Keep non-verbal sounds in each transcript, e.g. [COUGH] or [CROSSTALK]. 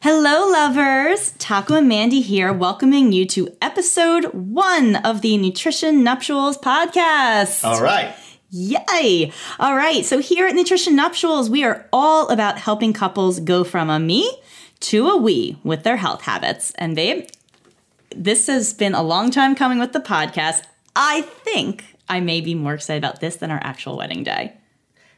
Hello, lovers! Taco and Mandy here, welcoming you to episode one of the Nutrition Nuptials podcast. All right. Yay! All right, so here at Nutrition Nuptials, we are all about helping couples go from a me to a we with their health habits. And babe, this has been a long time coming with the podcast. I think I may be more excited about this than our actual wedding day.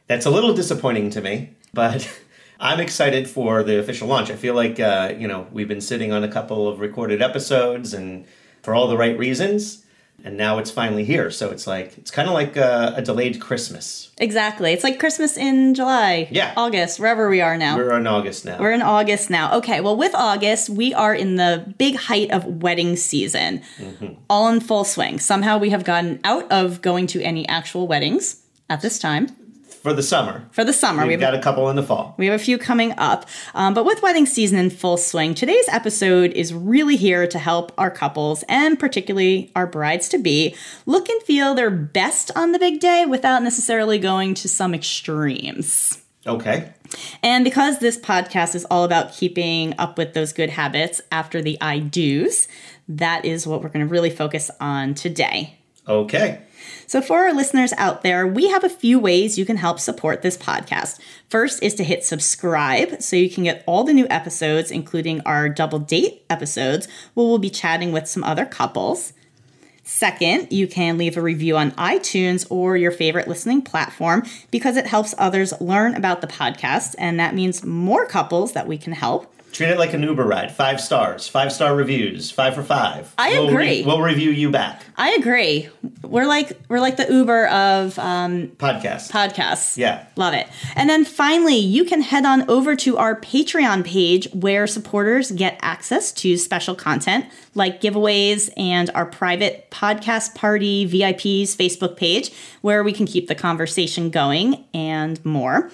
That's a little disappointing to me, but [LAUGHS] I'm excited for the official launch. I feel like, uh, you know, we've been sitting on a couple of recorded episodes and for all the right reasons. And now it's finally here. So it's like, it's kind of like a, a, delayed Christmas. Exactly. It's like Christmas in July. Yeah. August, wherever we are now. We're in August now. We're in August now. Okay. Well, with August, we are in the big height of wedding season, mm-hmm. all in full swing. Somehow we have gotten out of going to any actual weddings at this time for the summer. For the summer, we've we got a couple in the fall. We have a few coming up, um, but with wedding season in full swing, today's episode is really here to help our couples and particularly our brides to be look and feel their best on the big day without necessarily going to some extremes. Okay. And because this podcast is all about keeping up with those good habits after the I do's, that is what we're going to really focus on today. Okay. So, for our listeners out there, we have a few ways you can help support this podcast. First is to hit subscribe so you can get all the new episodes, including our double date episodes, where we'll be chatting with some other couples. Second, you can leave a review on iTunes or your favorite listening platform because it helps others learn about the podcast, and that means more couples that we can help. Treat it like an Uber ride. Five stars, five star reviews, five for five. I we'll agree. Re- we'll review you back. I agree. We're like we're like the Uber of um, podcasts. Podcasts. Yeah, love it. And then finally, you can head on over to our Patreon page where supporters get access to special content like giveaways and our private podcast party VIPs Facebook page where we can keep the conversation going and more.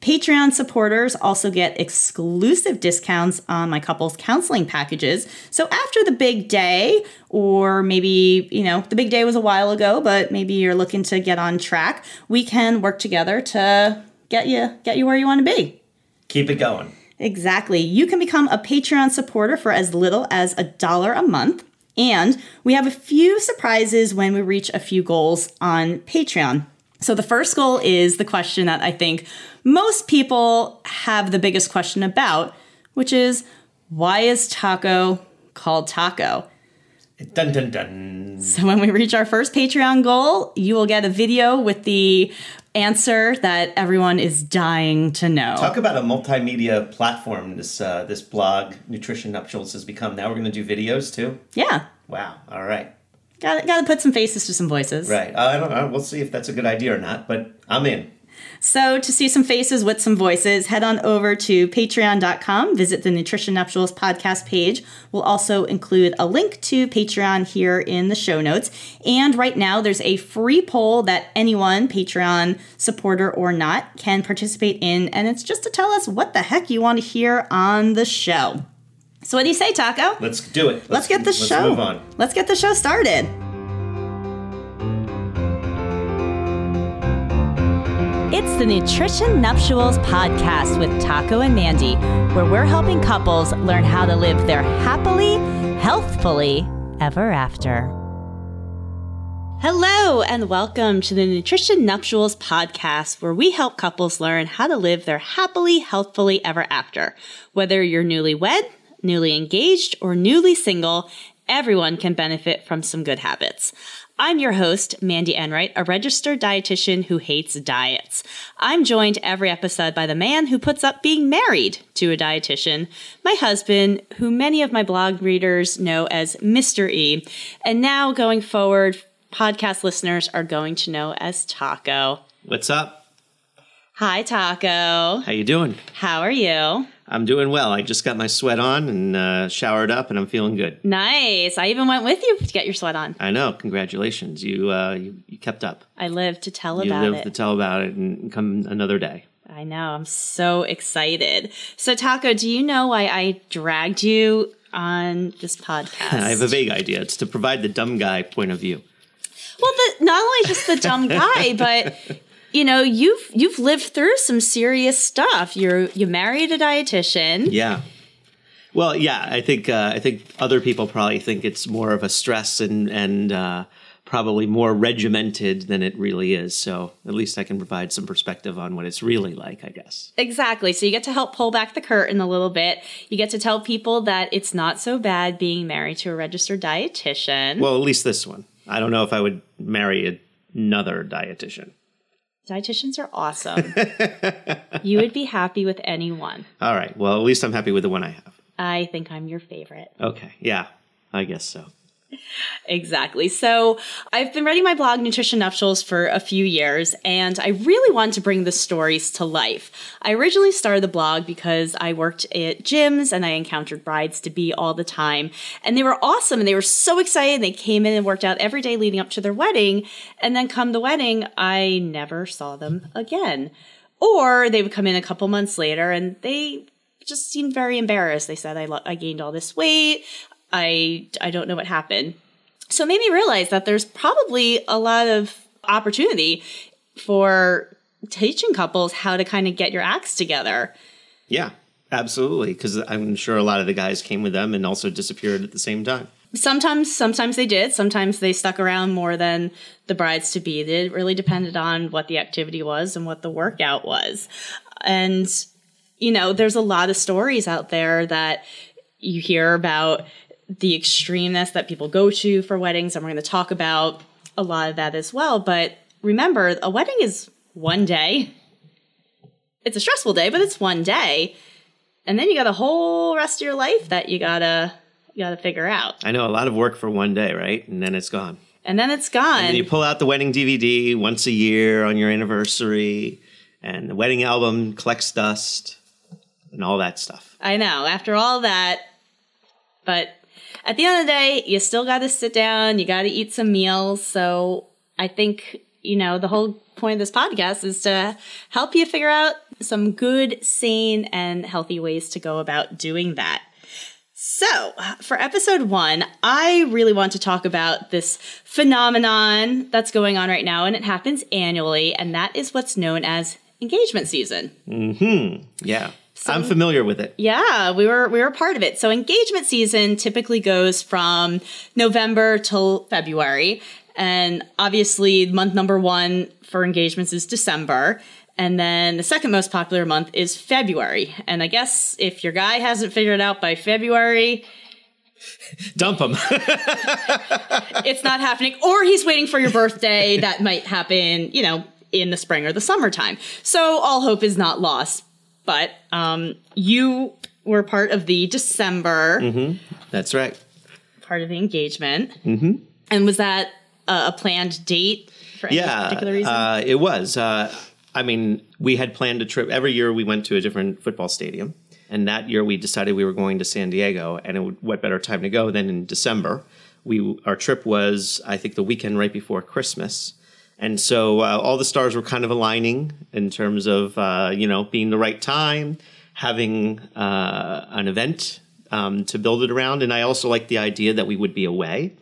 Patreon supporters also get exclusive discounts on my couples counseling packages. So after the big day, or maybe, you know, the big day was a while ago, but maybe you're looking to get on track, we can work together to get you get you where you want to be. Keep it going. Exactly. You can become a Patreon supporter for as little as a dollar a month. And we have a few surprises when we reach a few goals on Patreon. So, the first goal is the question that I think most people have the biggest question about, which is why is taco called taco? Dun dun dun. So, when we reach our first Patreon goal, you will get a video with the answer that everyone is dying to know. Talk about a multimedia platform this uh, this blog Nutrition Nuptials has become. Now we're going to do videos too. Yeah. Wow. All right. Got got to put some faces to some voices. Right. Uh, I don't know. We'll see if that's a good idea or not, but I'm in. So, to see some faces with some voices, head on over to patreon.com, visit the Nutrition Nuptials podcast page. We'll also include a link to Patreon here in the show notes. And right now, there's a free poll that anyone, Patreon supporter or not, can participate in. And it's just to tell us what the heck you want to hear on the show. So what do you say, Taco? Let's do it. Let's, let's get the let's show. Move on. Let's get the show started. It's the Nutrition Nuptials podcast with Taco and Mandy, where we're helping couples learn how to live their happily, healthfully ever after. Hello, and welcome to the Nutrition Nuptials podcast, where we help couples learn how to live their happily, healthfully ever after. Whether you're newlywed, newly engaged, or newly single, everyone can benefit from some good habits. I'm your host, Mandy Enright, a registered dietitian who hates diets. I'm joined every episode by the man who puts up being married to a dietitian, my husband, who many of my blog readers know as Mr. E, and now going forward, podcast listeners are going to know as Taco. What's up? Hi, Taco. How you doing? How are you? I'm doing well. I just got my sweat on and uh, showered up, and I'm feeling good. Nice. I even went with you to get your sweat on. I know. Congratulations. You uh, you, you kept up. I live to tell you about it. You lived to tell about it and come another day. I know. I'm so excited. So, Taco, do you know why I dragged you on this podcast? [LAUGHS] I have a vague idea. It's to provide the dumb guy point of view. Well, the, not only just the dumb [LAUGHS] guy, but you know you've you've lived through some serious stuff you're you married a dietitian yeah Well, yeah, I think uh, I think other people probably think it's more of a stress and and uh, probably more regimented than it really is. So at least I can provide some perspective on what it's really like, I guess. Exactly. So you get to help pull back the curtain a little bit. You get to tell people that it's not so bad being married to a registered dietitian. Well, at least this one. I don't know if I would marry another dietitian. Dietitians are awesome. [LAUGHS] you would be happy with anyone. All right. Well, at least I'm happy with the one I have. I think I'm your favorite. Okay. Yeah, I guess so. Exactly. So I've been writing my blog, Nutrition Nuptials, for a few years, and I really want to bring the stories to life. I originally started the blog because I worked at gyms and I encountered brides to be all the time, and they were awesome and they were so excited. They came in and worked out every day leading up to their wedding, and then come the wedding, I never saw them again. Or they would come in a couple months later and they just seemed very embarrassed. They said, I, lo- I gained all this weight. I I don't know what happened. So it made me realize that there's probably a lot of opportunity for teaching couples how to kind of get your acts together. Yeah, absolutely. Because I'm sure a lot of the guys came with them and also disappeared at the same time. Sometimes, sometimes they did. Sometimes they stuck around more than the brides to be. It really depended on what the activity was and what the workout was. And you know, there's a lot of stories out there that you hear about the extremeness that people go to for weddings, and we're going to talk about a lot of that as well. But remember, a wedding is one day. It's a stressful day, but it's one day. And then you got a whole rest of your life that you gotta you gotta figure out. I know a lot of work for one day, right? And then it's gone. And then it's gone. And you pull out the wedding DVD once a year on your anniversary, and the wedding album collects dust and all that stuff. I know. After all that, but at the end of the day, you still got to sit down, you got to eat some meals. So I think, you know, the whole point of this podcast is to help you figure out some good, sane, and healthy ways to go about doing that. So, for episode one, I really want to talk about this phenomenon that's going on right now, and it happens annually, and that is what's known as engagement season. Hmm. Yeah. So, I'm familiar with it. Yeah, we were we were part of it. So engagement season typically goes from November till February, and obviously month number 1 for engagements is December. And then the second most popular month is February. And I guess if your guy hasn't figured it out by February, dump him. [LAUGHS] it's not happening. Or he's waiting for your birthday. that might happen, you know, in the spring or the summertime. So all hope is not lost but um, you were part of the December. Mm-hmm. That's right. Part of the engagement. Mm-hmm. And was that a, a planned date for any yeah, particular reason? Uh, it was. Uh, I mean, we had planned a trip. Every year we went to a different football stadium. And that year we decided we were going to San Diego. And it would, what better time to go than in December? We Our trip was, I think, the weekend right before Christmas. And so uh, all the stars were kind of aligning in terms of, uh, you know, being the right time, having uh, an event um, to build it around. And I also liked the idea that we would be away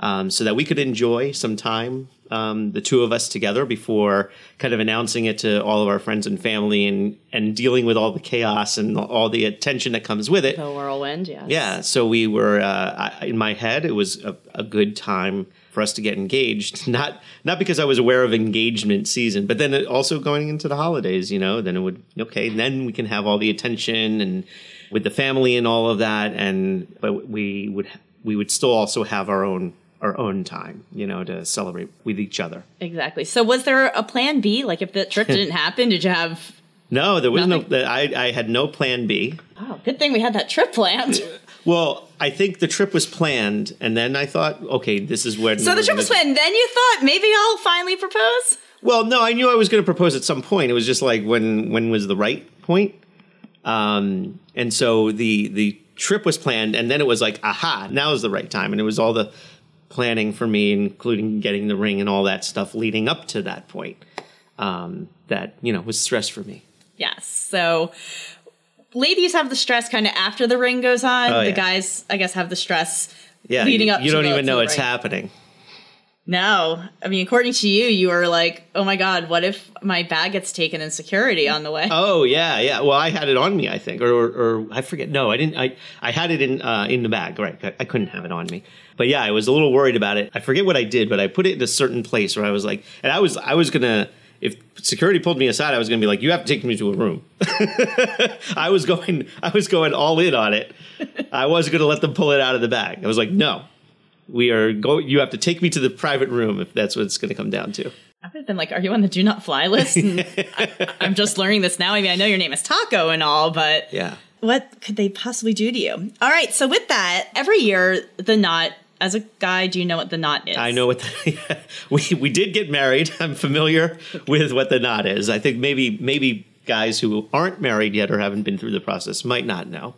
um, so that we could enjoy some time, um, the two of us together, before kind of announcing it to all of our friends and family and, and dealing with all the chaos and all the attention that comes with it. The whirlwind, yes. Yeah. So we were, uh, in my head, it was a, a good time for us to get engaged. [LAUGHS] Not not because I was aware of engagement season, but then also going into the holidays, you know, then it would okay, then we can have all the attention and with the family and all of that, and but we would we would still also have our own our own time, you know, to celebrate with each other. Exactly. So was there a plan B? Like if the trip [LAUGHS] didn't happen, did you have No, there was nothing? no I I had no plan B. Oh, good thing we had that trip planned. [LAUGHS] Well, I think the trip was planned, and then I thought, okay, this is where. So the trip was planned. Then you thought maybe I'll finally propose. Well, no, I knew I was going to propose at some point. It was just like when when was the right point? Um, and so the the trip was planned, and then it was like, aha, now is the right time, and it was all the planning for me, including getting the ring and all that stuff leading up to that point. Um, that you know was stress for me. Yes. So ladies have the stress kind of after the ring goes on. Oh, the yeah. guys, I guess, have the stress yeah, leading you, up. You don't even know it's ring. happening. No. I mean, according to you, you were like, oh my God, what if my bag gets taken in security on the way? Oh yeah, yeah. Well, I had it on me, I think, or, or, or I forget. No, I didn't. I I had it in uh, in the bag. Right, I, I couldn't have it on me. But yeah, I was a little worried about it. I forget what I did, but I put it in a certain place where I was like, and I was I was gonna. If security pulled me aside, I was going to be like, "You have to take me to a room." [LAUGHS] I was going, I was going all in on it. I wasn't going to let them pull it out of the bag. I was like, "No, we are going. You have to take me to the private room if that's what it's going to come down to." I would have been like, "Are you on the do not fly list?" And [LAUGHS] I, I'm just learning this now. I mean, I know your name is Taco and all, but Yeah. what could they possibly do to you? All right, so with that, every year the knot. As a guy, do you know what the knot is? I know what the, [LAUGHS] we we did get married. I'm familiar with what the knot is. I think maybe maybe guys who aren't married yet or haven't been through the process might not know,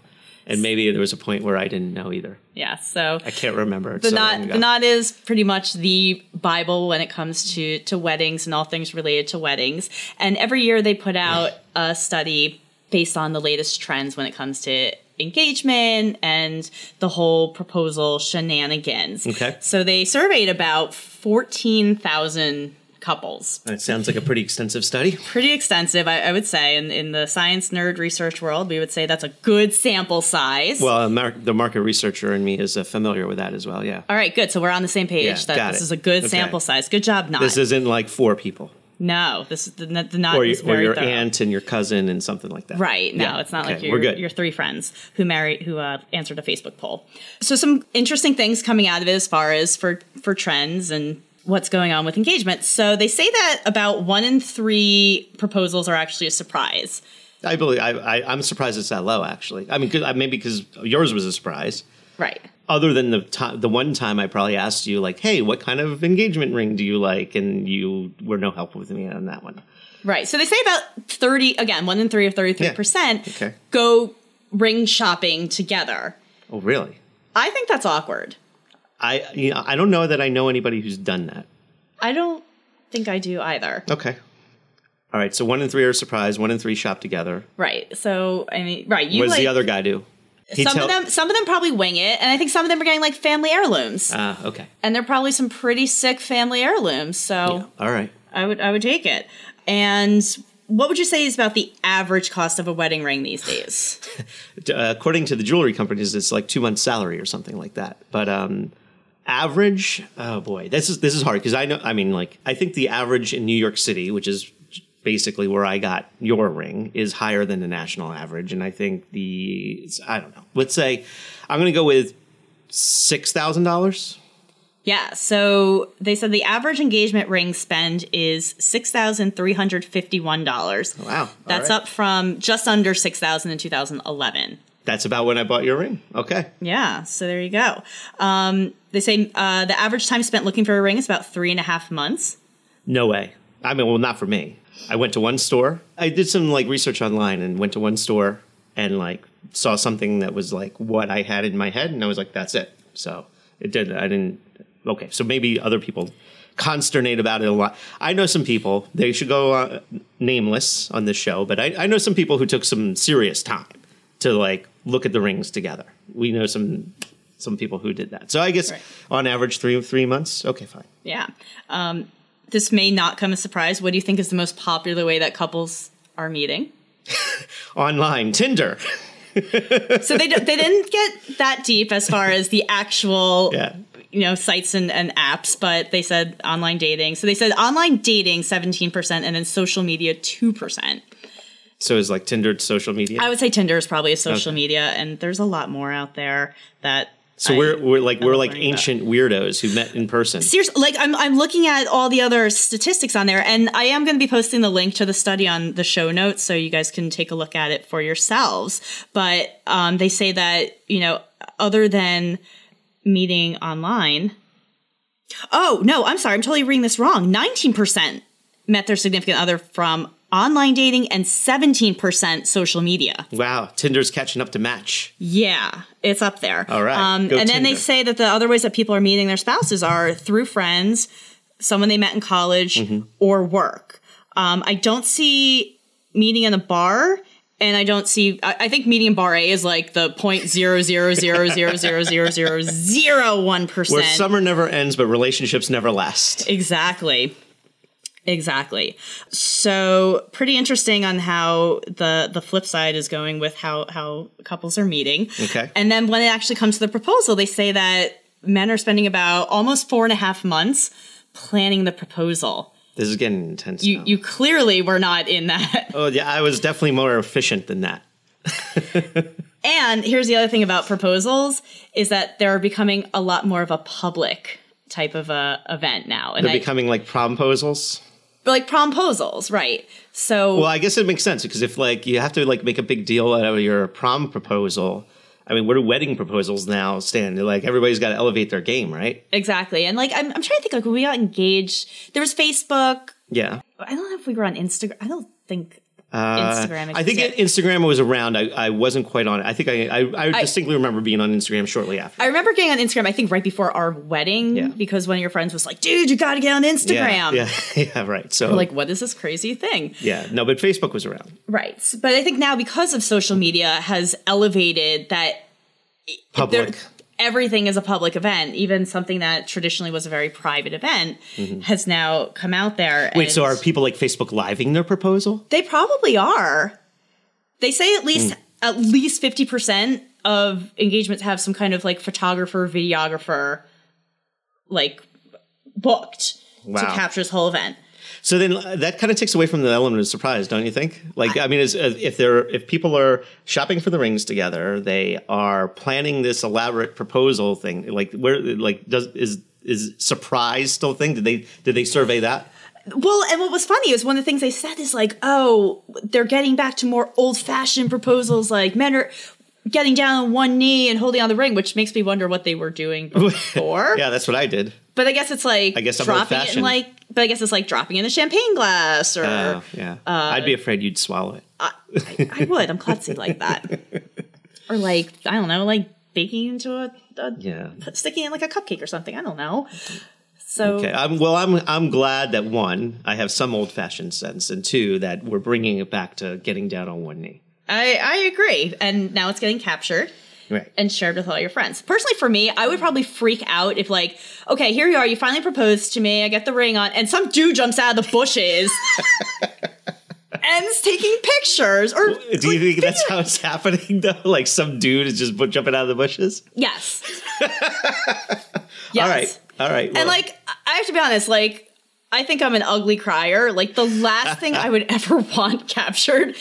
and maybe there was a point where I didn't know either. Yeah. So I can't remember. It's the so knot the knot is pretty much the bible when it comes to to weddings and all things related to weddings and every year they put out a study based on the latest trends when it comes to engagement and the whole proposal shenanigans Okay. so they surveyed about 14,000 couples That sounds like a pretty extensive study. [LAUGHS] pretty extensive I, I would say in, in the science nerd research world we would say that's a good sample size Well, mar- the market researcher in me is uh, familiar with that as well. Yeah. all right good so we're on the same page Yeah, that this it. is a good Okay. sample size good job not This isn't like four people, No, this is the, the knot or, is your- or your thorough. aunt and your cousin and something like that. Right. No, Yeah. it's not like your, we're good. your three friends who married who uh, answered a Facebook poll. So some interesting things coming out of it as far as for for trends and what's going on with engagement. So they say that about one in three proposals are actually a surprise. I believe I, I, I'm surprised it's that low. Actually, I mean, 'cause- maybe because yours was a surprise. Right. Other than the time, the one time I probably asked you like, "Hey, what kind of engagement ring do you like?" and you were no help with me on that one. Right. So they say about 30 again, one in 3 or 33% Okay. go ring shopping together. Oh, really? I think that's awkward. I you know, I don't know that I know anybody who's done that. I don't think I do either. Okay. All right. So one in three are surprised. One in three shop together. Right. So I mean, right, you what does like the other guy do? He some tell- of them some of them probably wing it and i think some of them are getting like family heirlooms Ah, okay. and they're probably some pretty sick family heirlooms so All right. i would i would take it and what would you say is about the average cost of a wedding ring these days [LAUGHS] Uh, according to the jewelry companies, it's like two months' salary or something like that. But um, average, oh boy, this is this is hard because I know. I mean, like I think the average in New York City, which is basically where I got your ring, is higher than the national average, and I think the I don't know. Let's say I'm going to go with six thousand dollars. yeah so they said the average engagement ring spend is $6351 Wow, that's right. up from just under 6000 in 2011 That's about when I bought your ring. Okay. Yeah, so there you go. Um, they say uh, the average time spent looking for a ring is about three and a half months. No way. I mean, well, not for me. I went to one store. I did some like research online and went to one store and like saw something that was like what I had in my head, and I was like, "That's it." So it did. I didn't. Okay, so maybe other people consternate about it a lot. I know some people. They should go uh, nameless on this show, but I, I know some people who took some serious time to like look at the rings together. We know some some people who did that. So I guess Right. on average three three months. Okay, fine. Yeah. Um, this may not come as a surprise. What do you think is the most popular way that couples are meeting? [LAUGHS] Online Tinder. [LAUGHS] So they, d- they didn't get that deep as far as the actual Yeah. you know sites and, and apps, but they said online dating. So they said online dating 17% and then social media 2%. So is like Tinder social media. I would say Tinder is probably a social Okay. media, and there's a lot more out there that. So I- we're we're like I'm we're like about. ancient weirdos who met in person. seriously like I'm, I'm looking at all the other statistics on there and i am going to be posting the link to the study on the show notes so you guys can take a look at it for yourselves but um, they say that you know other than meeting online oh no i'm sorry i'm totally reading this wrong 19% met their significant other from online dating and 17% social media Wow, Tinder's catching up to Match. yeah, it's up there. All right, Um, and then they say that the other ways that people are meeting their spouses are through friends, someone they met in college, Mm-hmm. or work. Um, I don't see meeting in a bar and I don't see. I, I think median bar A is like the point zero zero zero zero zero zero zero zero one percent. Where summer never ends, but relationships never last. Exactly. Exactly. So pretty interesting on how the the flip side is going with how how couples are meeting. Okay. And then when it actually comes to the proposal, they say that men are spending about almost four and a half months planning the proposal. This is getting intense. You now. you clearly were not in that. [LAUGHS] oh yeah, I was definitely more efficient than that. [LAUGHS] And here's the other thing about proposals is that they're becoming a lot more of a public type of a event now. And They're I, becoming like promposals. like promposals, right? So Well, I guess it makes sense because if like you have to like make a big deal out of your prom proposal, I mean, where do wedding proposals now stand? Like everybody's got to elevate their game, right? Exactly. And like I'm, I'm trying to think like when we got engaged, there was Facebook. Yeah. I don't know if we were on Instagram. I don't think Uh, Instagram I think existed. Instagram was around. I, I wasn't quite on it. I think I, I, I distinctly remember being on Instagram shortly after. I remember getting on Instagram, I think right before our wedding, Yeah. because one of your friends was like, dude, you got to get on Instagram. Yeah, yeah, [LAUGHS] yeah, right. So Like, what is this crazy thing? yeah, no, but Facebook was around. Right. But I think now because of social media has elevated that there- Public. Everything is a public event, even something that traditionally was a very private event has now come out there. Mm-hmm. Wait, so are people like Facebook living their proposal? They probably are. They say at least at least fifty percent of engagements have some kind of like photographer, videographer, like booked to capture this whole event. So then uh, that kind of takes away from the element of surprise, don't you think? Like, I mean, if they're if people are shopping for the rings together, they are planning this elaborate proposal thing. Like, where like does is is surprise still a thing? Did they did they survey that? Well, and what was funny is one of the things they said is like, oh, they're getting back to more old fashioned proposals, like men are getting down on one knee and holding on the ring, which makes me wonder what they were doing [LAUGHS] before. Yeah, that's what I did. But I guess it's like I guess I'm dropping it in old-fashioned. like, but I guess it's like dropping in a champagne glass or Oh, yeah. Uh, I'd be afraid you'd swallow it. I, I would. I'm klutzy like that. Or like I don't know, like baking into a, a Yeah. sticking in like a cupcake or something. I don't know. So Okay. I'm, well, I'm I'm glad that one, I have some old fashioned sense, and two, that we're bringing it back to getting down on one knee. I I agree. And now it's getting captured Right. and shared with all your friends. Personally, for me, I would probably freak out if like, okay, here you are, you finally proposed to me, I get the ring on, and some dude jumps out of the bushes. [LAUGHS] And is taking pictures, or Do you think that's how it's happening though? [LAUGHS] Like some dude is just jumping out of the bushes? yes, [LAUGHS] yes. All right. All right. And like, I have to be honest, like, I think I'm an ugly crier. Like, the last thing I would ever want captured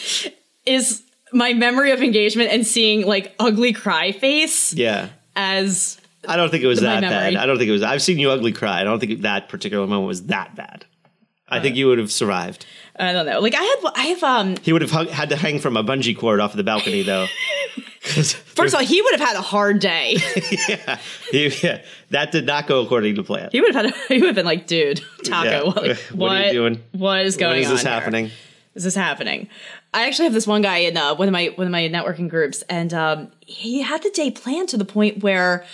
is my memory of engagement and seeing like ugly cry face yeah. as I don't think it was that bad. I don't think it was. I've seen you ugly cry. I don't think that particular moment was that bad. I think you would have survived. I don't know. Like, I had, I have, um, He would have hung, had to hang from a bungee cord off of the balcony, though. [LAUGHS] first of all, he would have had a hard day. [LAUGHS] yeah, he- yeah, that did not go according to plan. he would have had, a, [LAUGHS] he would have been like, dude, Taco, Yeah. like, What are you doing? What is going When is on? this here? happening? Is this happening? I actually have this one guy in uh, one of my one of my networking groups, and um, he had the day planned to the point where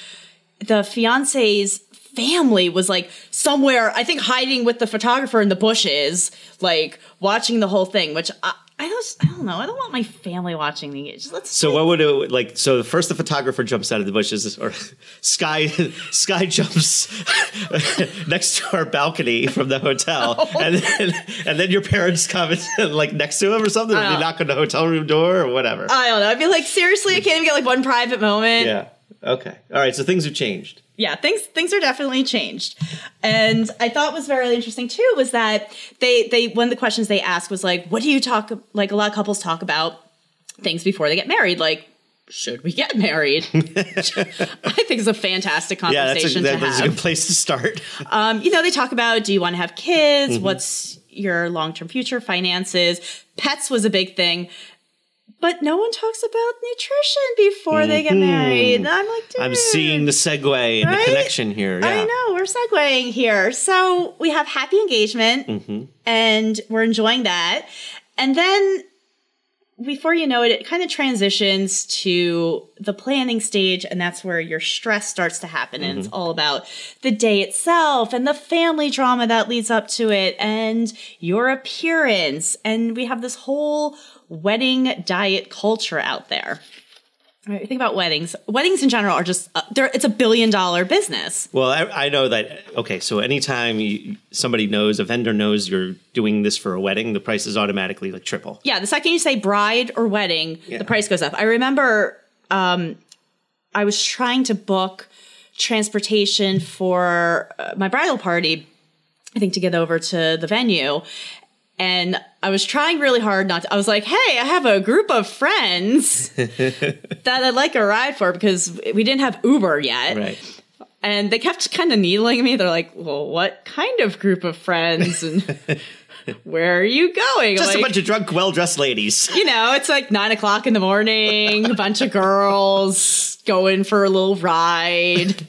the fiance's family was like somewhere, I think, hiding with the photographer in the bushes, like watching the whole thing. Which I don't, I don't know. I don't want my family watching the. Just let's. So what would it like? So first, the photographer jumps out of the bushes, or [LAUGHS] Sky Sky jumps [LAUGHS] next to our balcony from the hotel, [LAUGHS] Oh. and then and then your parents come and like next to him or something. and They oh. knock on the hotel room door or whatever. I don't know. I'd be like, seriously, I can't even get like one private moment. yeah. Okay. All right. So things have changed. yeah things things are definitely changed and i thought was very interesting too was that they they one of the questions they asked was like what do you talk like a lot of couples talk about things before they get married like should we get married [LAUGHS] i think it's a fantastic Yeah, that's a, conversation that, to that's a good place to start. [LAUGHS] um, you know they talk about do you want to have kids Mm-hmm. what's your long-term future finances pets was a big thing but no one talks about nutrition before they get married. And I'm like, dude, Mm-hmm. I'm seeing the segue and the connection here. Yeah. I know we're segueing here. So we have happy engagement, Mm-hmm. and we're enjoying that. And then before you know it, it kind of transitions to the planning stage, and that's where your stress starts to happen. And it's mm-hmm. all about the day itself and the family drama that leads up to it and your appearance. And we have this whole wedding diet culture out there. Right, think about weddings. Weddings in general are just uh, it's a billion dollar business. Well, I, I know that. Okay, so anytime you, somebody knows, a vendor knows you're doing this for a wedding, the price is automatically like triple. Yeah, the second you say bride or wedding, Yeah. the price goes up. I remember um, I was trying to book transportation for uh, my bridal party, I think to get over to the venue. And I was trying really hard not to. I was like, hey, I have a group of friends [LAUGHS] that I'd like a ride for because we didn't have Uber yet. Right. And they kept kind of needling me. They're like, well, what kind of group of friends? And [LAUGHS] where are you going? Just Like, a bunch of drunk, well dressed ladies. you know, it's like nine o'clock in the morning, a bunch of girls going for a little ride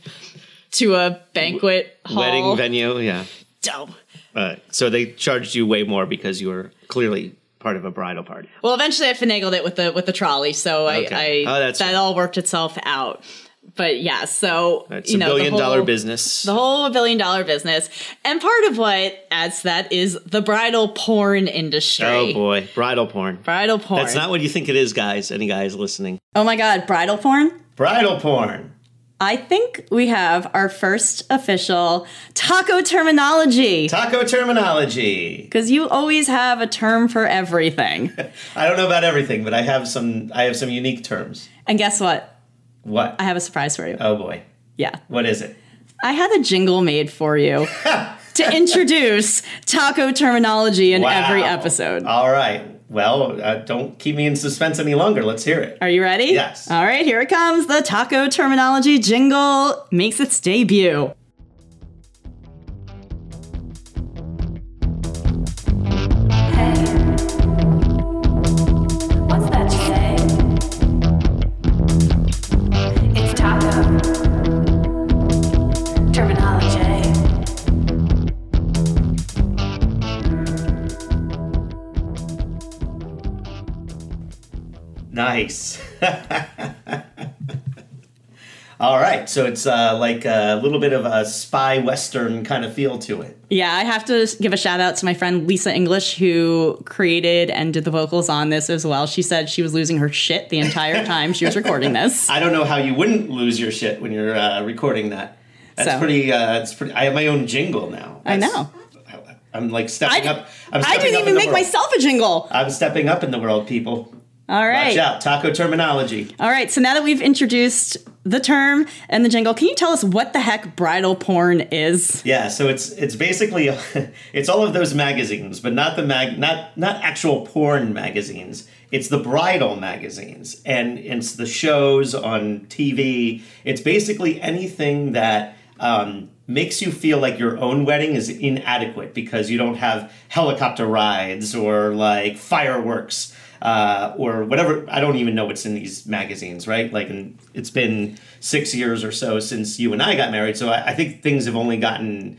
to a banquet hall. Wedding venue, yeah. Dope. Uh, so they charged you way more because you were clearly part of a bridal party. Well, eventually I finagled it with the with the trolley, so Okay. I, I Oh, that's that right. all worked itself out. But yeah, so It's you a know, the billion dollar whole- business. The whole billion dollar business. And part of what adds to that is the bridal porn industry. oh boy, bridal porn. Bridal porn. That's not what you think it is, guys. Any guys listening? Oh my god, bridal porn? Bridal porn. I think we have our first official taco terminology. Taco terminology. Because you always have a term for everything. [LAUGHS] I don't know about everything, but I have some. I have some unique terms. and guess what? What? I have a surprise for you. oh boy. Yeah. What is it? I had a jingle made for you [LAUGHS] to introduce taco terminology in every episode. All right. Well, uh, don't keep me in suspense any longer. Let's hear it. Are you ready? Yes. All right, here it comes. The taco terminology jingle makes its debut. Nice. All right. So it's uh, like a little bit of a spy western kind of feel to it. Yeah, I have to give a shout out to my friend Lisa English, who created and did the vocals on this as well. She said she was losing her shit the entire time she was recording this. [LAUGHS] I don't know how you wouldn't lose your shit when you're uh, recording that. That's So- pretty. Uh, it's pretty. I have my own jingle now. I know. I'm like stepping I, up. I'm I didn't up even make world. myself a jingle. I'm stepping up in the world, people. All right. Watch out, taco terminology. All right, so now that we've introduced the term and the jingle, can you tell us what the heck bridal porn is? Yeah, so it's it's basically [LAUGHS] it's all of those magazines, but not the mag not not actual porn magazines. It's the bridal magazines and it's the shows on TV. It's basically anything that um, makes you feel like your own wedding is inadequate because you don't have helicopter rides or like fireworks uh, or whatever. I don't even know what's in these magazines, right? Like, and it's been six years or so since you and I got married, so I, I think things have only gotten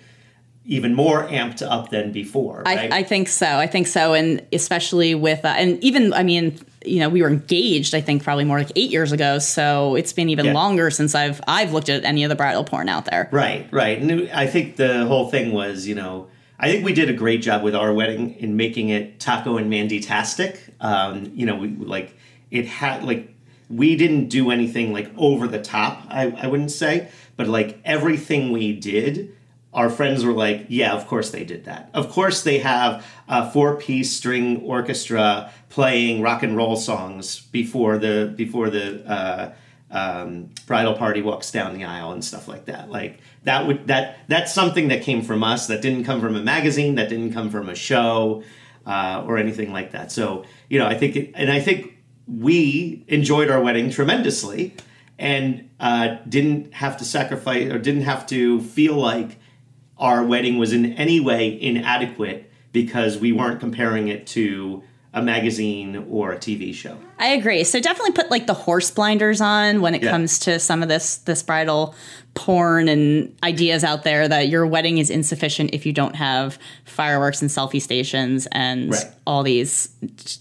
even more amped up than before. Right? I, I think so. I think so, and especially with uh, and even I mean, you know, we were engaged. I think probably more like eight years ago. So it's been even Yeah. longer since I've I've looked at any of the bridal porn out there. Right, right. And I think the whole thing was, you know, I think we did a great job with our wedding in making it taco and mandy-tastic. Um, you know, we like it had like we didn't do anything like over the top, I, I wouldn't say, but like everything we did, our friends were like, yeah, of course they did that. Of course they have a four-piece string orchestra playing rock and roll songs before the before the uh, um, bridal party walks down the aisle and stuff like that. Like that would that that's something that came from us. That didn't come from a magazine. That didn't come from a show uh, or anything like that. So you know, I think it, and I think we enjoyed our wedding tremendously and uh, didn't have to sacrifice or didn't have to feel like our wedding was in any way inadequate because we weren't comparing it to a magazine or a TV show. I agree. So definitely put like the horse blinders on when it Yeah. comes to some of this this bridal porn and ideas out there that your wedding is insufficient if you don't have fireworks and selfie stations and Right. all these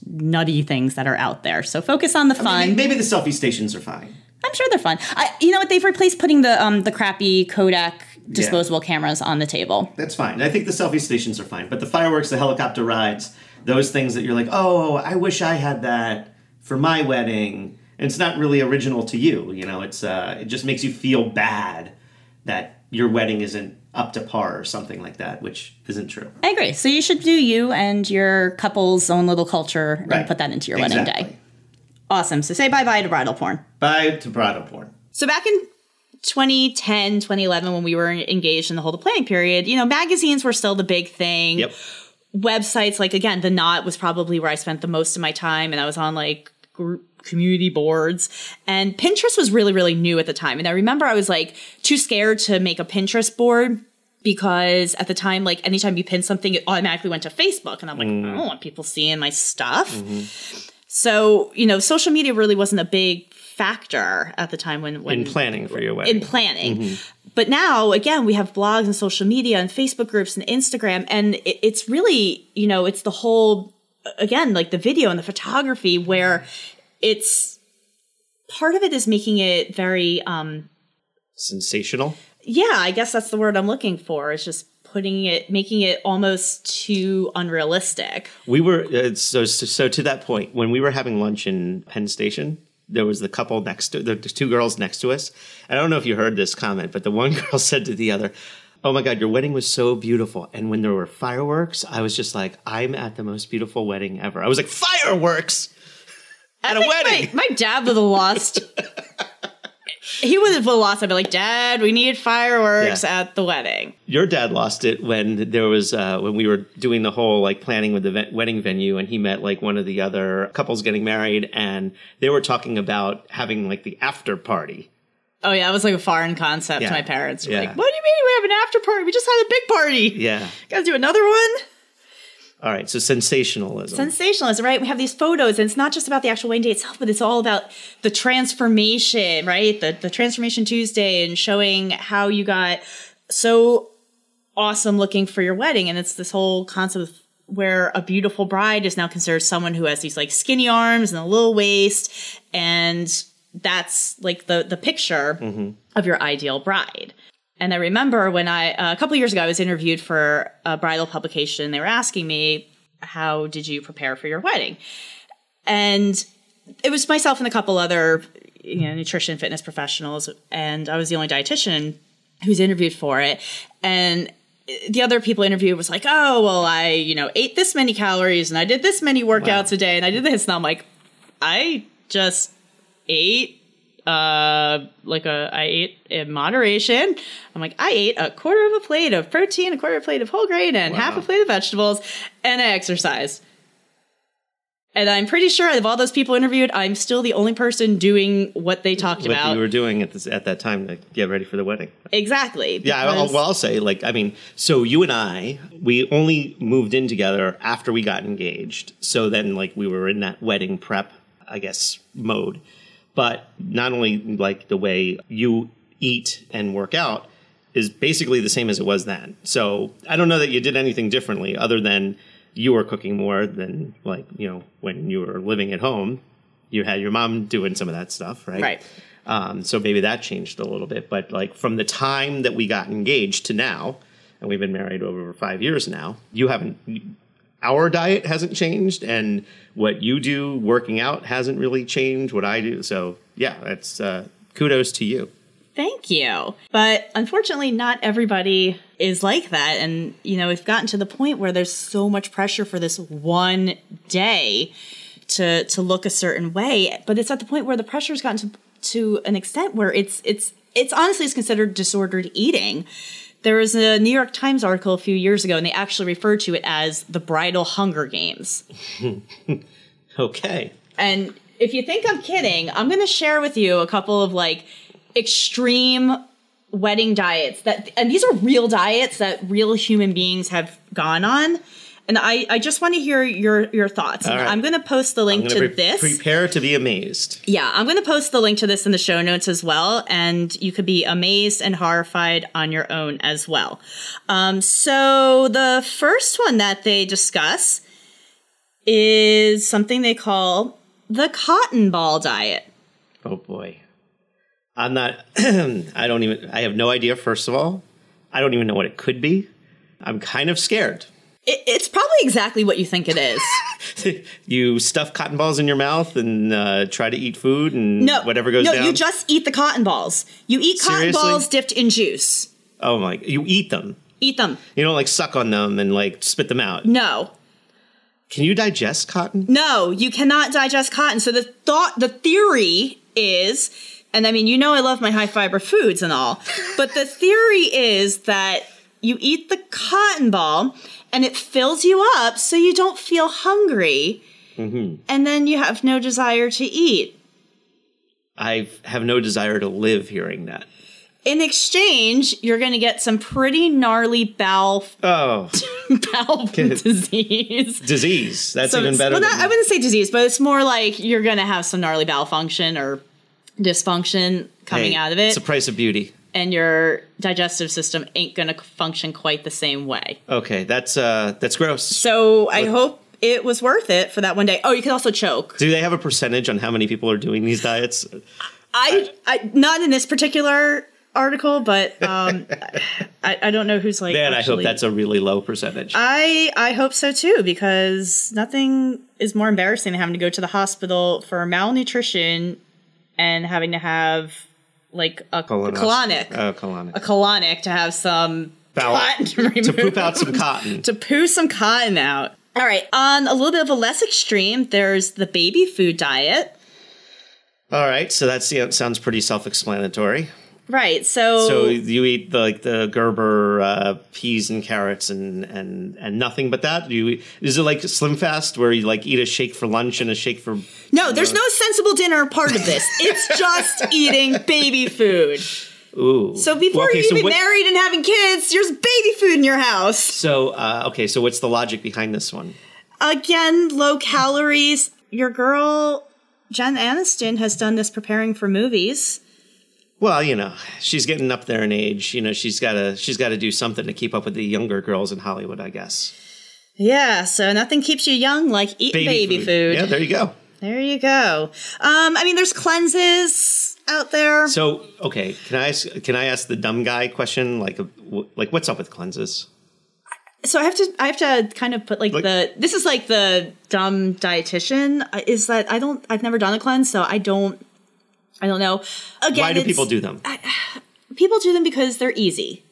nutty things that are out there. So focus on the fun. Maybe, maybe the selfie stations are fine. I'm sure they're fun. I, you know what? They've replaced putting the um the crappy Kodak disposable cameras on the table. That's fine. I think the selfie stations are fine. But the fireworks, the helicopter rides, those things that you're like, oh, I wish I had that for my wedding. And it's not really original to you. You know, it's uh, it just makes you feel bad that your wedding isn't up to par or something like that, which isn't true. I agree. So you should do you and your couple's own little culture and Right. put that into your wedding Exactly. day. Awesome. So say bye bye to bridal porn. Bye to bridal porn. So back in 2010, 2011, when we were engaged in the whole planning period, you know, magazines were still the big thing. Yep. Websites, like again, the Knot was probably where I spent the most of my time, and I was on like group community boards. And Pinterest was really, really new at the time. And I remember I was like too scared to make a Pinterest board because at the time, like anytime you pin something, it automatically went to Facebook. And I'm like, mm. I don't want people seeing my stuff. Mm-hmm. So, you know, social media really wasn't a big factor at the time when, when In planning for your wedding. in planning. But now, again, we have blogs and social media and Facebook groups and Instagram, and it, it's really, you know, it's the whole, again, like the video and the photography where it's part of it is making it very, um, Sensational. yeah, I guess that's the word I'm looking for. It's just putting it, making it almost too unrealistic. We were uh, so so to that point when we were having lunch in Penn Station. There was the couple next to the two girls next to us. I don't know if you heard this comment, but the one [LAUGHS] girl said to the other, "Oh my God, your wedding was so beautiful." And when there were fireworks, I was just like, "I'm at the most beautiful wedding ever." I was like, "Fireworks [LAUGHS] at a think wedding!" My, my dad would have lost. [LAUGHS] he would have lost. I'd be like, Dad, we need fireworks Yeah. at the wedding. Your dad lost it when there was uh, when we were doing the whole like planning with the ve- wedding venue, and he met like one of the other couples getting married, and they were talking about having like the after party. Oh yeah, it was like a foreign concept Yeah. to my parents. Were Yeah. Like, what do you mean we have an after party? We just had a big party. Yeah. Gotta do another one. All right. So sensationalism. Sensationalism, right? We have these photos, and it's not just about the actual wedding day itself, but it's all about the transformation, right? The the transformation Tuesday and showing how you got so awesome looking for your wedding. And it's this whole concept of where a beautiful bride is now considered someone who has these like skinny arms and a little waist, and that's like the the picture mm-hmm. of your ideal bride. And I remember when I uh, a couple years ago I was interviewed for a bridal publication. They were asking me, "How did you prepare for your wedding?" And it was myself and a couple other you know nutrition fitness professionals, and I was the only dietitian who was interviewed for it. And the other people interviewed was like, "Oh, well, I you know ate this many calories and I did this many workouts a day and I did this," and I'm like, "I just ate." Uh like a I ate in moderation. I'm like I ate a quarter of a plate of protein, a quarter of a plate of whole grain, and half a plate of vegetables, and I exercise. And I'm pretty sure of all those people interviewed, I'm still the only person doing what they talked what about. you were doing at this at that time to get ready for the wedding. exactly. Yeah, I'll, well, I'll say like I mean, so you and I, we only moved in together after we got engaged. So then like we were in that wedding prep, I guess, mode. But not only like the way you eat and work out is basically the same as it was then. So I don't know that you did anything differently other than you were cooking more than like you know when you were living at home. You had your mom doing some of that stuff, right? Right. Um, so maybe that changed a little bit. But like from the time that we got engaged to now, and we've been married over five years now, you haven't. Our diet hasn't changed, and what you do working out hasn't really changed. What I do, so yeah, that's uh, kudos to you. Thank you. But unfortunately, not everybody is like that. And, you know, we've gotten to the point where there's so much pressure for this one day to to look a certain way. But it's at the point where the pressure's gotten to to an extent where it's it's it's honestly is considered disordered eating. There was a New York Times article a few years ago, and they actually referred to it as the bridal Hunger Games. [LAUGHS] Okay, And if you think I'm kidding, I'm going to share with you a couple of like extreme wedding diets that and these are real diets that real human beings have gone on and I, I just want to hear your your thoughts. Right. I'm going to post the link to pre- this. prepare to be amazed. Yeah, I'm going to post the link to this in the show notes as well, and you could be amazed and horrified on your own as well. Um, so the first one that they discuss is something they call the cotton ball diet. Oh boy. I'm not [CLEARS THROAT] I don't even I have no idea first of all. I don't even know what it could be. I'm kind of scared. It, it's probably exactly what you think it is. [LAUGHS] you stuff cotton balls in your mouth and uh, try to eat food and No, whatever goes no, down. No, you just eat the cotton balls. You eat cotton Seriously? balls dipped in juice. oh my! You eat them. Eat them. You don't like suck on them and like spit them out. No, Can you digest cotton? No, you cannot digest cotton. So the thought, the theory is, and I mean, you know, I love my high fiber foods and all, but the theory is that you eat the cotton ball and it fills you up so you don't feel hungry. Mm-hmm. And then you have no desire to eat. I have no desire to live hearing that. In exchange, you're going to get some pretty gnarly bowel Oh, [LAUGHS] bowel disease. disease. That's So even better. Well, not, I wouldn't say disease, but it's more like you're going to have some gnarly bowel function or dysfunction coming Hey, out of it, It's the price of beauty. And your digestive system ain't going to function quite the same way. Okay, that's uh, that's gross. So I hope it was worth it for that one day. Oh, you can also choke. Do they have a percentage on how many people are doing these diets? I, I not in this particular article, but um, I, I don't know who's like. Man, I hope that's a really low percentage. I I hope so too because nothing is more embarrassing than having to go to the hospital for malnutrition and having to have like a Colonoscopy. colonic, Oh, colonic. a colonic to have some cotton to poop out some cotton. [LAUGHS] to poo some cotton out. All right, on a little bit of a less extreme, there's the baby food diet. All right, so that sounds pretty self-explanatory. Right, so, So you eat the, like the Gerber uh, peas and carrots and, and and nothing but that. Do you eat- is it like Slim Fast where you like eat a shake for lunch and a shake for? no, there's no sensible dinner part of this. It's [LAUGHS] just eating baby food. Ooh. So before Well, okay, you so even what- married and having kids, there's baby food in your house. So uh, okay, so what's the logic behind this one? Again, low calories. Your girl Jen Aniston has done this preparing for movies. Well, you know, she's getting up there in age. You know, she's got to she's got to do something to keep up with the younger girls in Hollywood, I guess. Yeah, so nothing keeps you young like eating baby, food. Yeah, there you go. There you go. Um, I mean, there's cleanses out there. So, okay, can I ask can I ask the dumb guy question like like what's up with cleanses? So I have to, I have to kind of put like, Like- the. This is like the dumb dietitian. uh, Is that I don't, I've never done a cleanse, so I don't, I don't know. Again, Why do people do them? People do them because they're easy.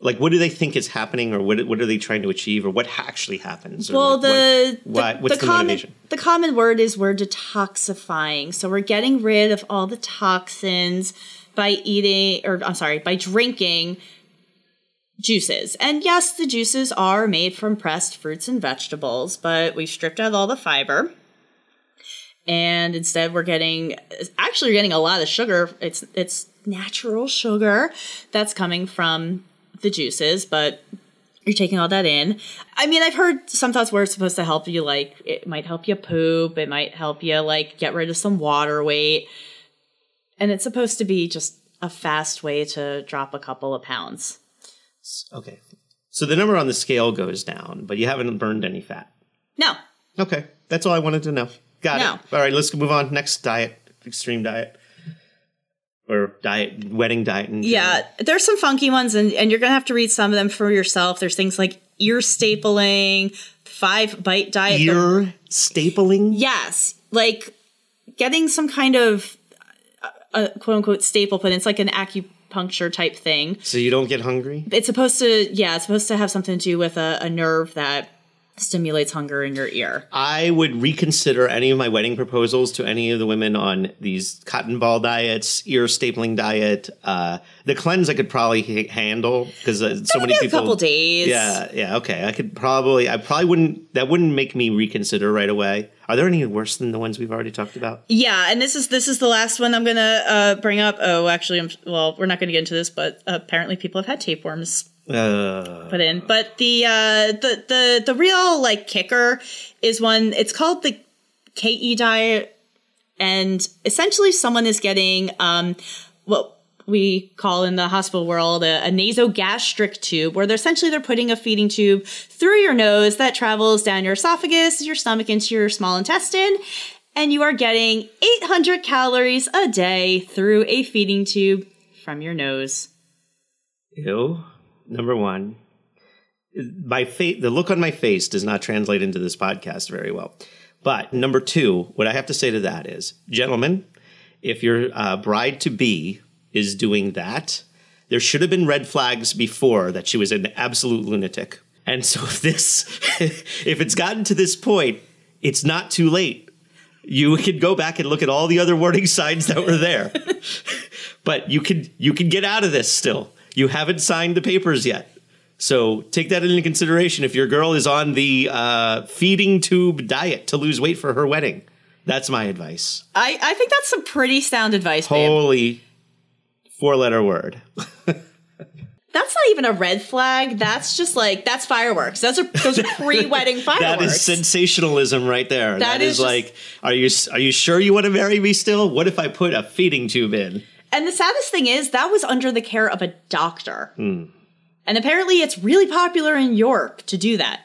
like what do they think is happening or what what are they trying to achieve or what actually happens? Well, like, the what, the, what's the the, common motivation? the common word is we're detoxifying. So we're getting rid of all the toxins by eating or I'm sorry, by drinking juices. And yes, the juices are made from pressed fruits and vegetables, but we stripped out all the fiber. And instead we're getting actually we're getting a lot of sugar. It's it's natural sugar that's coming from the juices, but you're taking all that in. I mean, I've heard some thoughts where it's supposed to help you, like, it might help you poop, it might help you, like, get rid of some water weight. And it's supposed to be just a fast way to drop a couple of pounds. Okay. So the number on the scale goes down, but you haven't burned any fat. No. Okay. That's all I wanted to know. Got No. it. All right, let's move on. Next diet, extreme diet. Or diet, wedding diet. In Yeah, there's some funky ones, and, and you're going to have to read some of them for yourself. There's things like ear stapling, five bite diet. the- Ear stapling? Yes, like getting some kind of uh, a quote unquote staple put in. It's like an acupuncture type thing. So you don't get hungry? It's supposed to, yeah, it's supposed to have something to do with a, a nerve that stimulates hunger in your ear. I would reconsider any of my wedding proposals to any of the women on these cotton ball diets, ear stapling diet. Uh, the cleanse I could probably h- handle because uh, so many Maybe a people. couple days. Yeah, yeah, okay. I could probably. I probably wouldn't. That wouldn't make me reconsider right away. Are there any worse than the ones we've already talked about? Yeah, and this is this is the last one I'm gonna uh, bring up. Oh, actually, I'm well. We're not gonna get into this, but apparently people have had tapeworms Uh, put in. But the uh, the the the real like kicker is one. It's called the KE diet, and essentially someone is getting um, what we call in the hospital world a, a nasogastric tube, where they're essentially they're putting a feeding tube through your nose that travels down your esophagus, your stomach, into your small intestine. And you are getting 800 calories a day through a feeding tube from your nose. Ew. Number one, my fa- the look on my face does not translate into this podcast very well. But number two, what I have to say to that is, gentlemen, if your uh, bride to be is doing that, there should have been red flags before that she was an absolute lunatic. And so if this, [LAUGHS] if it's gotten to this point, it's not too late. You can go back and look at all the other warning signs that were there. [LAUGHS] but you can you can get out of this still. You haven't signed the papers yet. So take that into consideration if your girl is on the uh, feeding tube diet to lose weight for her wedding. That's my advice. I, I think that's some pretty sound advice, babe. Holy four letter word. [LAUGHS] That's not even a red flag. That's just like that's fireworks. Those are those are pre-wedding fireworks. [LAUGHS] That is sensationalism right there. That that is is, just- like, are you are you sure you want to marry me still? What if I put a feeding tube in? And the saddest thing is that was under the care of a doctor. And apparently it's really popular in York to do that.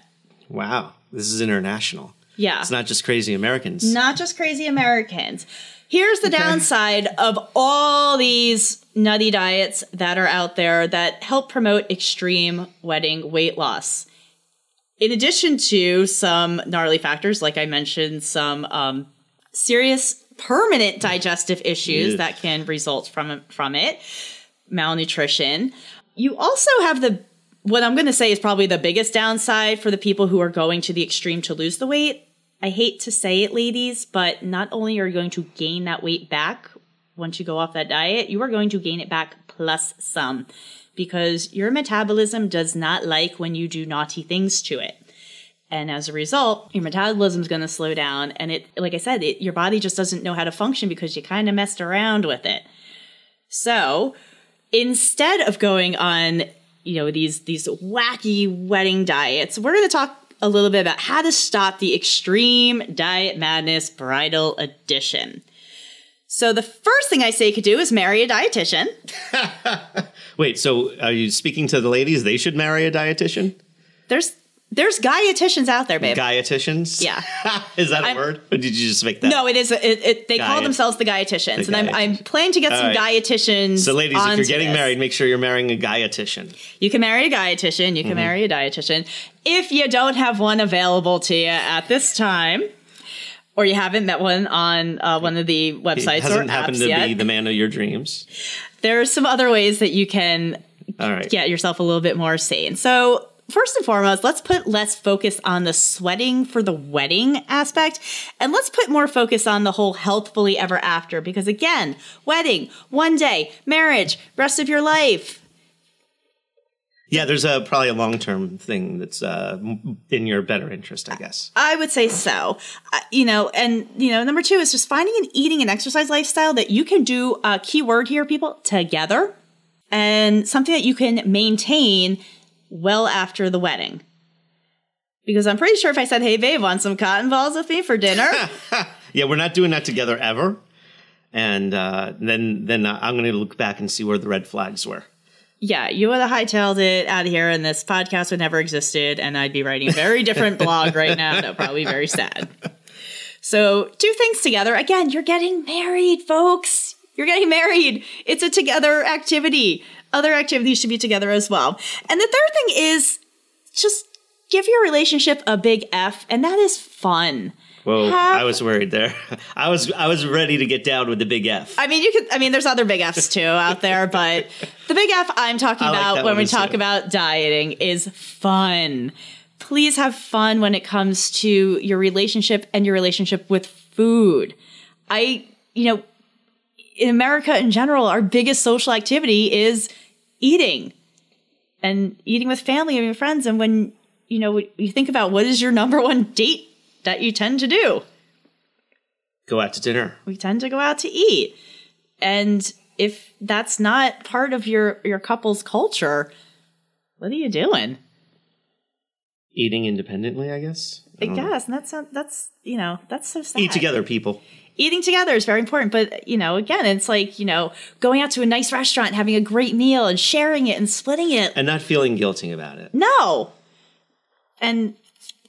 Wow, this is international. Yeah. It's not just crazy Americans. Not just crazy Americans. Here's the downside of all these nutty diets that are out there that help promote extreme wedding weight loss. In addition to some gnarly factors, like I mentioned, some um, serious permanent digestive issues Ugh. that can result from from it, malnutrition. You also have the what I'm going to say is probably the biggest downside for the people who are going to the extreme to lose the weight. I hate to say it, ladies, but not only are you going to gain that weight back once you go off that diet, you are going to gain it back plus some because your metabolism does not like when you do naughty things to it. And as a result, your metabolism is going to slow down. And it, like I said, it, your body just doesn't know how to function because you kind of messed around with it. So instead of going on, you know, these these wacky wedding diets, we're going to talk a little bit about how to stop the extreme diet madness bridal edition. So the first thing I say you could do is marry a dietitian. [LAUGHS] Wait, so are you speaking to the ladies? They should marry a dietitian? There's there's dietitians out there, babe. Dietitians? Yeah. [LAUGHS] is that a I'm- word? Or did you just make that? No, it is. It, it, they call themselves the dietitians, The and I'm, I'm planning to get All some right. dietitians. So, ladies, if you're getting this. married, make sure you're marrying a dietitian. you can marry a dietitian. You can Mm-hmm. marry a dietitian. If you don't have one available to you at this time, or you haven't met one on uh, one of the websites or hasn't happened apps to yet, be the man of your dreams. there are some other ways that you can All right. get yourself a little bit more sane. So, first and foremost, let's put less focus on the sweating for the wedding aspect and let's put more focus on the whole healthfully ever after because again, wedding, one day, marriage, rest of your life. Yeah, there's a probably a long term thing that's uh, in your better interest, I guess. I would say so. Uh, you know, and you know, number 2 is just finding an eating and exercise lifestyle that you can do a key word here people together and something that you can maintain well after the wedding. Because I'm pretty sure if I said, "Hey babe, want some cotton balls with me for dinner?" [LAUGHS] Yeah, we're not doing that together ever. And uh, then then I'm going to look back and see where the red flags were. yeah, you would have hightailed it out of here, and this podcast would never existed, and I'd be writing a very different [LAUGHS] blog right now. That would probably be very sad. So, do things together. Again, you're getting married, folks. You're getting married. It's a together activity. Other activities should be together as well. And the third thing is just give your relationship a big F, and that is fun. Whoa, Have- I was worried there. [LAUGHS] I was I was ready to get down with the big F. I mean, you could. I mean, there's other big Fs too out there, [LAUGHS] but the big F I'm talking I about when we talk well. about dieting is fun. Please have fun when it comes to your relationship and your relationship with food. I, you know, in America in general, our biggest social activity is eating and eating with family and your friends. And when, you know, you think about what is your number one date that you tend to do, Go out to dinner. we tend to go out to eat. And if that's not part of your your couple's culture, What are you doing? Eating independently, I guess. I know. guess, and that's not, that's you know that's so sad. Eat together, people. Eating together is very important, but you know, again, it's like you know going out to a nice restaurant, having a great meal, and sharing it and splitting it. And not feeling guilty about it. No, and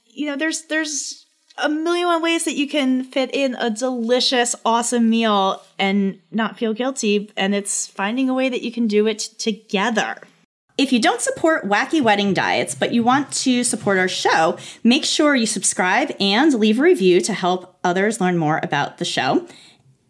you know, there's there's a million one ways that you can fit in a delicious, awesome meal and not feel guilty, and it's finding a way that you can do it together. If you don't support Wacky Wedding Diets, but you want to support our show, make sure you subscribe and leave a review to help others learn more about the show.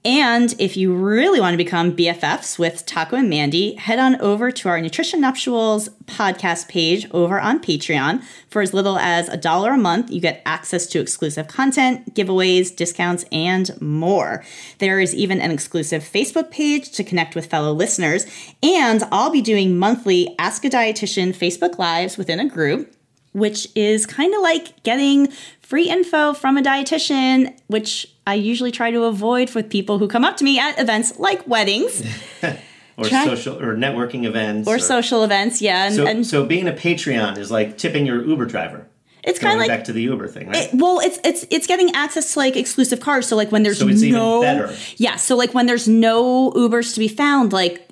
And if you really want to become BFFs with Taco and Mandy, head on over to our Nutrition Nuptials podcast page over on Patreon. For as little as a dollar a month, you get access to exclusive content, giveaways, discounts, and more. There is even an exclusive Facebook page to connect with fellow listeners. And I'll be doing monthly Ask a Dietitian Facebook Lives within a group which is kind of like getting free info from a dietitian, which I usually try to avoid with people who come up to me at events like weddings [LAUGHS] Or Try- social or networking events. or social events. Yeah, and, So, and so being a Patreon is like tipping your Uber driver. it's kind of like back to the Uber thing, right? It- well, it's it's it's getting access to like exclusive cars. So like when there's So no better. yeah, so like when there's no Ubers to be found, like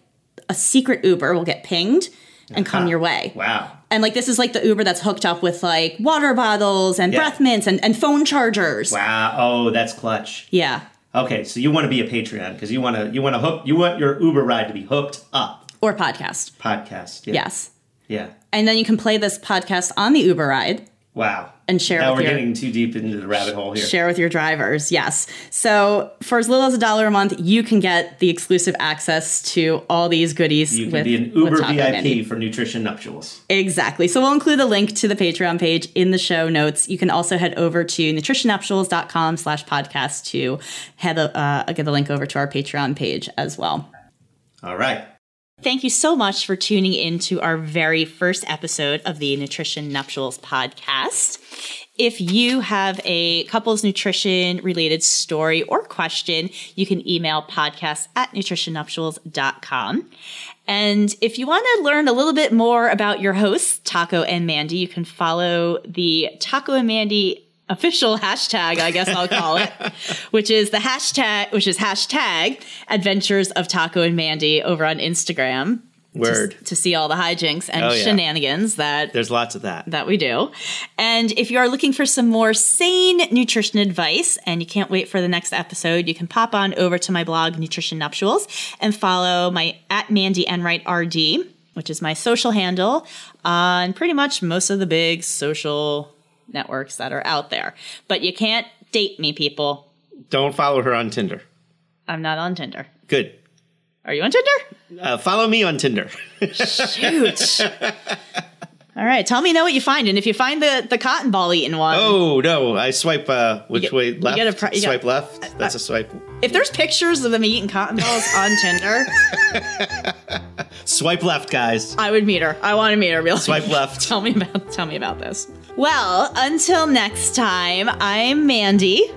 a secret Uber will get pinged and come your way. wow. And like this is like the Uber that's hooked up with like water bottles and Yeah. breath mints and, and phone chargers. Wow. Oh, that's clutch. Yeah. Okay, so you want to be a Patreon because you want to you want to hook you want your Uber ride to be hooked up. Or podcast. Podcast. Yeah. Yes. Yeah. And then you can play this podcast on the Uber ride. Wow. And share Now with we're your- getting too deep into the rabbit hole here. Share with your drivers, yes. So for as little as a dollar a month, you can get the exclusive access to all these goodies. You can with, be an Uber VIP for nutrition nuptials. Exactly. So we'll include a link to the Patreon page in the show notes. You can also head over to nutritionnuptials.com slash podcast to head uh, get the link over to our Patreon page as well. All right. Thank you so much for tuning in to our very first episode of the Nutrition Nuptials podcast. If you have a couples nutrition related story or question, you can email podcast at nutritionnuptials.com. And if you want to learn a little bit more about your hosts, Taco and Mandy, you can follow the Taco and Mandy official hashtag, I guess I'll call it, [LAUGHS] which is the hashtag, which is hashtag adventures of Taco and Mandy over on Instagram. Word. To, to see all the hijinks and Oh, yeah. shenanigans that There's lots of that. that we do. And if you are looking for some more sane nutrition advice and you can't wait for the next episode, you can pop on over to my blog, Nutrition Nuptials, and follow my at Mandy Enright RD, which is my social handle on pretty much most of the big social networks that are out there. But you can't date me, people. Don't follow her on Tinder. I'm not on Tinder. Good. Are you on Tinder? Uh, follow me on Tinder. Shoot. [LAUGHS] All right, tell me know what you find, and if you find the the cotton ball eating one, oh no! I swipe uh, which get- way you left? pri- you swipe gotta- left. That's a swipe. if there's pictures of them eating cotton balls on Tinder, [LAUGHS] Swipe left, guys. I would meet her. I want to meet her. Real Swipe [LAUGHS] left. Tell me about tell me about this. Well, until next time, I'm Mandy.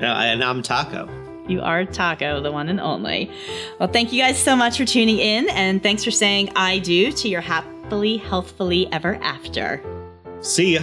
And I'm Taco. You are Taco, the one and only. Well, thank you guys so much for tuning in, and thanks for saying I do to your happily, healthfully ever after. See ya.